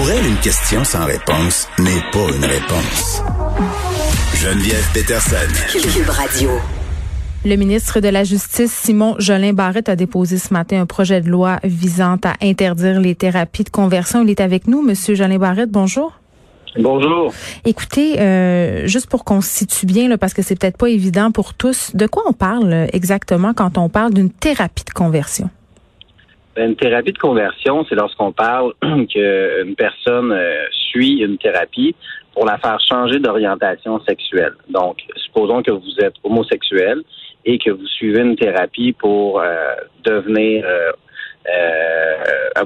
Pour elle, une question sans réponse n'est pas une réponse. Geneviève Peterson. Cube Radio. Le ministre de la Justice, Simon Jolin Barrette, a déposé ce matin un projet de loi visant à interdire les thérapies de conversion. Il est avec nous. Monsieur Jolin Barrette, bonjour. Bonjour. Écoutez, euh, juste pour qu'on se situe bien, là, parce que c'est peut-être pas évident pour tous, de quoi on parle exactement quand on parle d'une thérapie de conversion? Une thérapie de conversion, c'est lorsqu'on parle qu'une personne euh, suit une thérapie pour la faire changer d'orientation sexuelle. Donc, supposons que vous êtes homosexuel et que vous suivez une thérapie pour euh, devenir euh,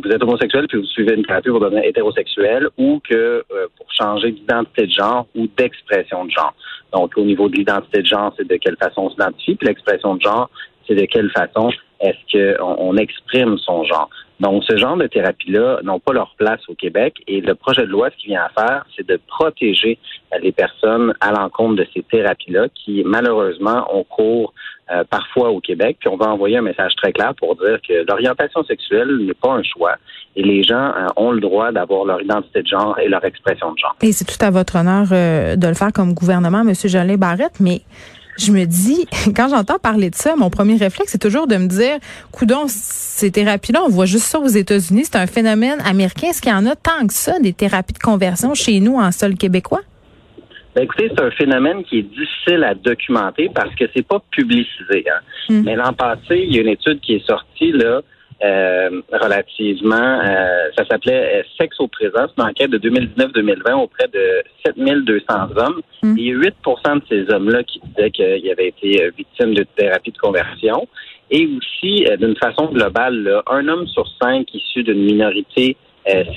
vous êtes homosexuel puis vous suivez une thérapie pour devenir hétérosexuel ou que pour changer d'identité de genre ou d'expression de genre. Donc, au niveau de l'identité de genre, c'est de quelle façon on s'identifie, puis l'expression de genre, c'est de quelle façon est-ce qu'on on exprime son genre? Donc, ce genre de thérapie-là n'ont pas leur place au Québec et le projet de loi, ce qu'il vient à faire, c'est de protéger les personnes à l'encontre de ces thérapies-là qui, malheureusement, ont cours euh, parfois au Québec. Puis on va envoyer un message très clair pour dire que l'orientation sexuelle n'est pas un choix et les gens euh, ont le droit d'avoir leur identité de genre et leur expression de genre. Et c'est tout à votre honneur euh, de le faire comme gouvernement, M. Jolin Barrette, mais je me dis, quand j'entends parler de ça, mon premier réflexe, c'est toujours de me dire, coudon, ces thérapies-là, on voit juste ça aux États-Unis, c'est un phénomène américain. Est-ce qu'il y en a tant que ça, des thérapies de conversion chez nous en sol québécois? Ben écoutez, c'est un phénomène qui est difficile à documenter parce que c'est pas publicisé. Hein. Hmm. Mais l'an passé, il y a une étude qui est sortie là euh, relativement, euh, ça s'appelait euh, Sexe au présent. C'est une enquête de 2019-2020 auprès de 7200 hommes. Mm. Il y a 8% de ces hommes-là qui disaient qu'ils avaient été victimes de thérapie de conversion. Et aussi, d'une façon globale, un homme sur cinq issu d'une minorité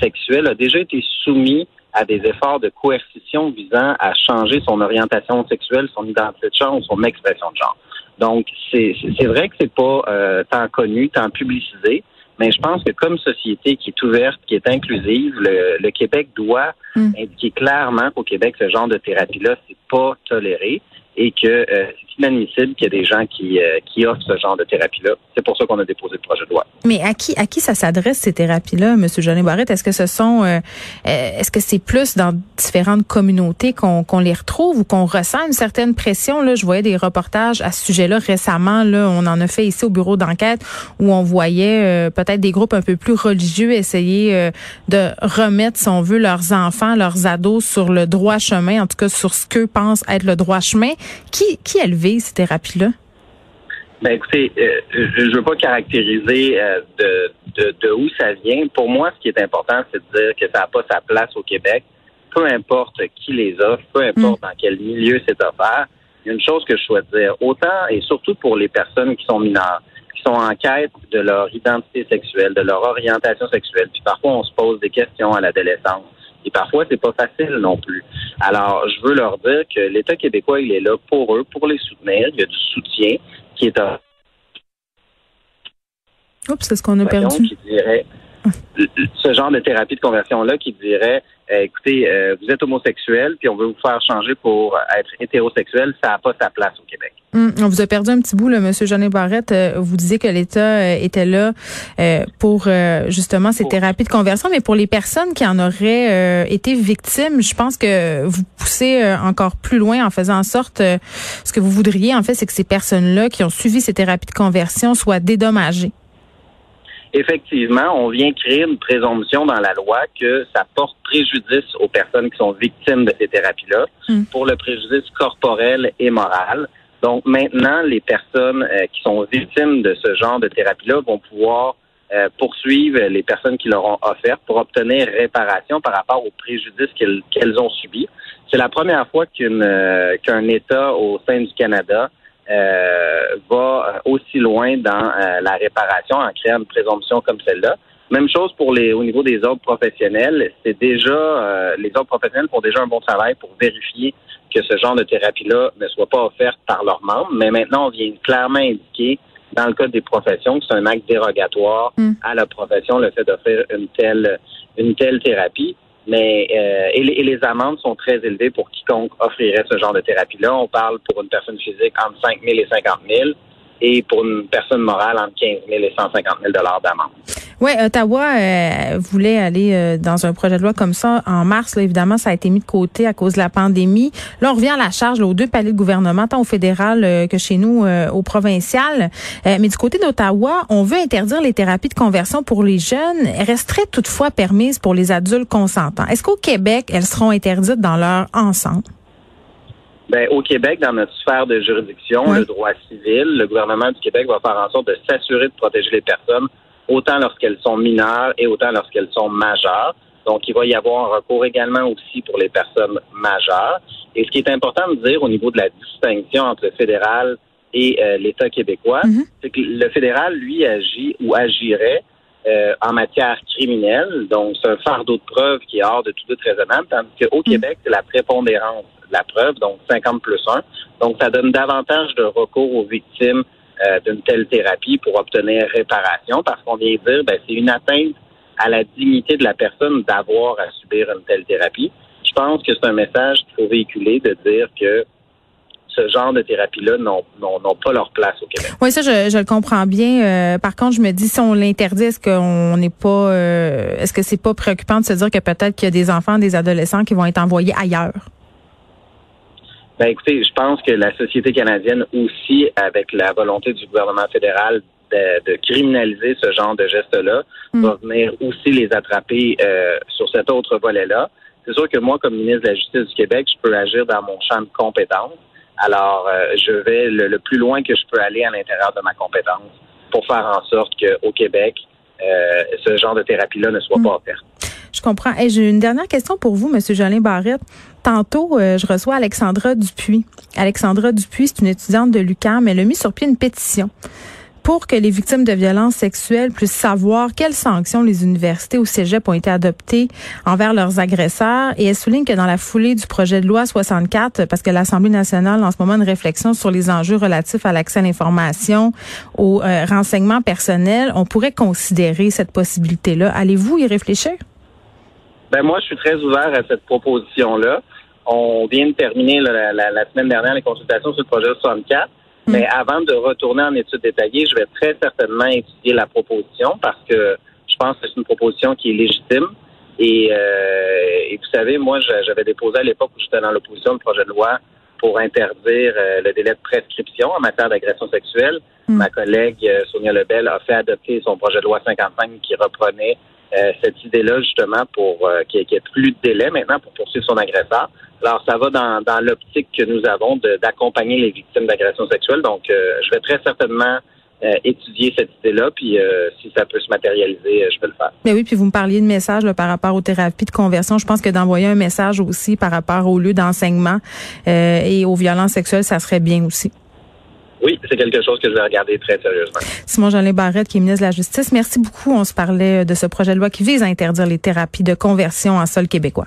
sexuelle a déjà été soumis à des efforts de coercition visant à changer son orientation sexuelle, son identité de genre ou son expression de genre. Donc, c'est vrai que c'est pas euh, tant connu, tant publicisé, mais je pense que comme société qui est ouverte, qui est inclusive, le, le Québec doit hmm. indiquer clairement qu'au Québec, ce genre de thérapie-là, c'est pas toléré et que euh, c'est inadmissible qu'il y ait des gens qui, euh, qui offrent ce genre de thérapie-là. C'est pour ça qu'on a déposé le projet de loi. Mais à qui à qui ça s'adresse ces thérapies-là, M. Jolin Barrette? Est-ce que ce sont euh, est-ce que c'est plus dans différentes communautés qu'on qu'on les retrouve ou qu'on ressent une certaine pression? Là, je voyais des reportages à ce sujet-là récemment. Là, on en a fait ici au bureau d'enquête où on voyait peut-être des groupes un peu plus religieux essayer de remettre, si on veut, leurs enfants, leurs ados sur le droit chemin, en tout cas sur ce qu'eux pensent être le droit chemin. Qui, qui élevé ces thérapies-là? Ben écoutez, euh, je ne veux pas caractériser euh, de, de, de, où ça vient. Pour moi, ce qui est important, c'est de dire que ça n'a pas sa place au Québec. Peu importe qui les offre, peu importe mm. dans quel milieu c'est offert. Il y a une chose que je souhaite dire, autant et surtout pour les personnes qui sont mineures, qui sont en quête de leur identité sexuelle, de leur orientation sexuelle. Puis parfois, on se pose des questions à l'adolescence. Et parfois, c'est pas facile non plus. Alors, je veux leur dire que l'État québécois, il est là pour eux, pour les soutenir. Il y a du soutien qui est à... Oups, c'est ce qu'on a perdu? ce genre de thérapie de conversion-là qui dirait écoutez, euh, vous êtes homosexuel, puis on veut vous faire changer pour être hétérosexuel, ça n'a pas sa place au Québec. Hum, on vous a perdu un petit bout, là, Monsieur Jeannet Barrette. Euh, vous disiez que l'État était là pour justement ces thérapies de conversion, mais pour les personnes qui en auraient été victimes, je pense que vous poussez encore plus loin en faisant en sorte, ce que vous voudriez, en fait, c'est que ces personnes-là qui ont suivi ces thérapies de conversion soient dédommagées effectivement, on vient créer une présomption dans la loi que ça porte préjudice aux personnes qui sont victimes de ces thérapies-là hmm. pour le préjudice corporel et moral. Donc maintenant, les personnes euh, qui sont victimes de ce genre de thérapie-là vont pouvoir euh, poursuivre les personnes qui leur ont offert pour obtenir réparation par rapport aux préjudices qu'elles ont subis. C'est la première fois euh, qu'un État au sein du Canada va aussi loin dans euh, la réparation en créant une présomption comme celle-là. Même chose pour les au niveau des ordres professionnels. C'est déjà euh, les ordres professionnels font déjà un bon travail pour vérifier que ce genre de thérapie-là ne soit pas offerte par leurs membres. Mais maintenant, on vient clairement indiquer dans le cas des professions que c'est un acte dérogatoire mm. à la profession le fait d'offrir une telle une telle thérapie. Mais euh, et, les, amendes sont très élevées pour quiconque offrirait ce genre de thérapie-là. On parle pour une personne physique entre 5 000 et 50 000 et pour une personne morale entre 15 000 et 150 000 d'amende. Oui, Ottawa euh, voulait aller euh, dans un projet de loi comme ça en mars. Là, évidemment, ça a été mis de côté à cause de la pandémie. Là, on revient à la charge aux deux paliers de gouvernement, tant au fédéral euh, que chez nous au provincial. mais du côté d'Ottawa, on veut interdire les thérapies de conversion pour les jeunes. Elles resteraient toutefois permises pour les adultes consentants. Est-ce qu'au Québec, elles seront interdites dans leur ensemble? Ben, au Québec, dans notre sphère de juridiction, le droit civil, le gouvernement du Québec va faire en sorte de s'assurer de protéger les personnes autant lorsqu'elles sont mineures et autant lorsqu'elles sont majeures. Donc, il va y avoir un recours également aussi pour les personnes majeures. Et ce qui est important de dire au niveau de la distinction entre le fédéral et euh, l'État québécois, mhm. c'est que le fédéral, lui, agit ou agirait euh, en matière criminelle. Donc, c'est un fardeau de preuve qui est hors de tout doute raisonnable, tandis qu'au mhm. Québec, c'est la prépondérance de la preuve, donc 50 plus 1. Donc, ça donne davantage de recours aux victimes euh, d'une telle thérapie pour obtenir réparation, parce qu'on vient dire ben c'est une atteinte à la dignité de la personne d'avoir à subir une telle thérapie. Je pense que c'est un message qu'il faut véhiculer de dire que ce genre de thérapie-là n'ont pas leur place au Québec. Oui, ça, je, le comprends bien. Euh, par contre, je me dis, si on l'interdit, est-ce qu'on n'est pas, euh, est-ce que c'est pas préoccupant de se dire que peut-être qu'il y a des enfants, des adolescents qui vont être envoyés ailleurs? Ben écoutez, je pense que la société canadienne aussi, avec la volonté du gouvernement fédéral de, criminaliser ce genre de gestes-là, mm. va venir aussi les attraper euh, sur cet autre volet-là. C'est sûr que moi, comme ministre de la Justice du Québec, je peux agir dans mon champ de compétences. Alors, euh, je vais le, plus loin que je peux aller à l'intérieur de ma compétence pour faire en sorte qu'au Québec, euh, ce genre de thérapie-là ne soit mm. pas offerte. Je comprends. Et j'ai une dernière question pour vous, Monsieur Jolin Barrette. Tantôt, euh, je reçois Alexandra Dupuis. Alexandra Dupuis, c'est une étudiante de l'UQAM. Elle a mis sur pied une pétition pour que les victimes de violences sexuelles puissent savoir quelles sanctions les universités ou cégep ont été adoptées envers leurs agresseurs. Et elle souligne que dans la foulée du projet de loi 64, parce que l'Assemblée nationale en ce moment une réflexion sur les enjeux relatifs à l'accès à l'information, aux euh, renseignements personnels, on pourrait considérer cette possibilité-là. Allez-vous y réfléchir? Ben moi, je suis très ouvert à cette proposition-là. On vient de terminer la, semaine dernière les consultations sur le projet 64. Mm. Mais avant de retourner en études détaillées, je vais très certainement étudier la proposition parce que je pense que c'est une proposition qui est légitime. Et, euh, vous savez, moi, j'avais déposé à l'époque où j'étais dans l'opposition le projet de loi pour interdire euh, le délai de prescription en matière d'agression sexuelle. Mm. Ma collègue euh, Sonia Lebel a fait adopter son projet de loi 55 qui reprenait euh, cette idée-là, justement, pour euh, qu'il n'y ait plus de délai maintenant pour poursuivre son agresseur. Alors, ça va dans, dans l'optique que nous avons d'accompagner les victimes d'agressions sexuelles. Donc, euh, je vais très certainement étudier cette idée-là, puis si ça peut se matérialiser, je peux le faire. Mais oui, puis vous me parliez de message par rapport aux thérapies de conversion. Je pense que d'envoyer un message aussi par rapport au lieu d'enseignement et aux violences sexuelles, ça serait bien aussi. Oui, c'est quelque chose que je vais regarder très sérieusement. Simon Jolin Barrette, qui est ministre de la Justice, merci beaucoup. On se parlait de ce projet de loi qui vise à interdire les thérapies de conversion en sol québécois.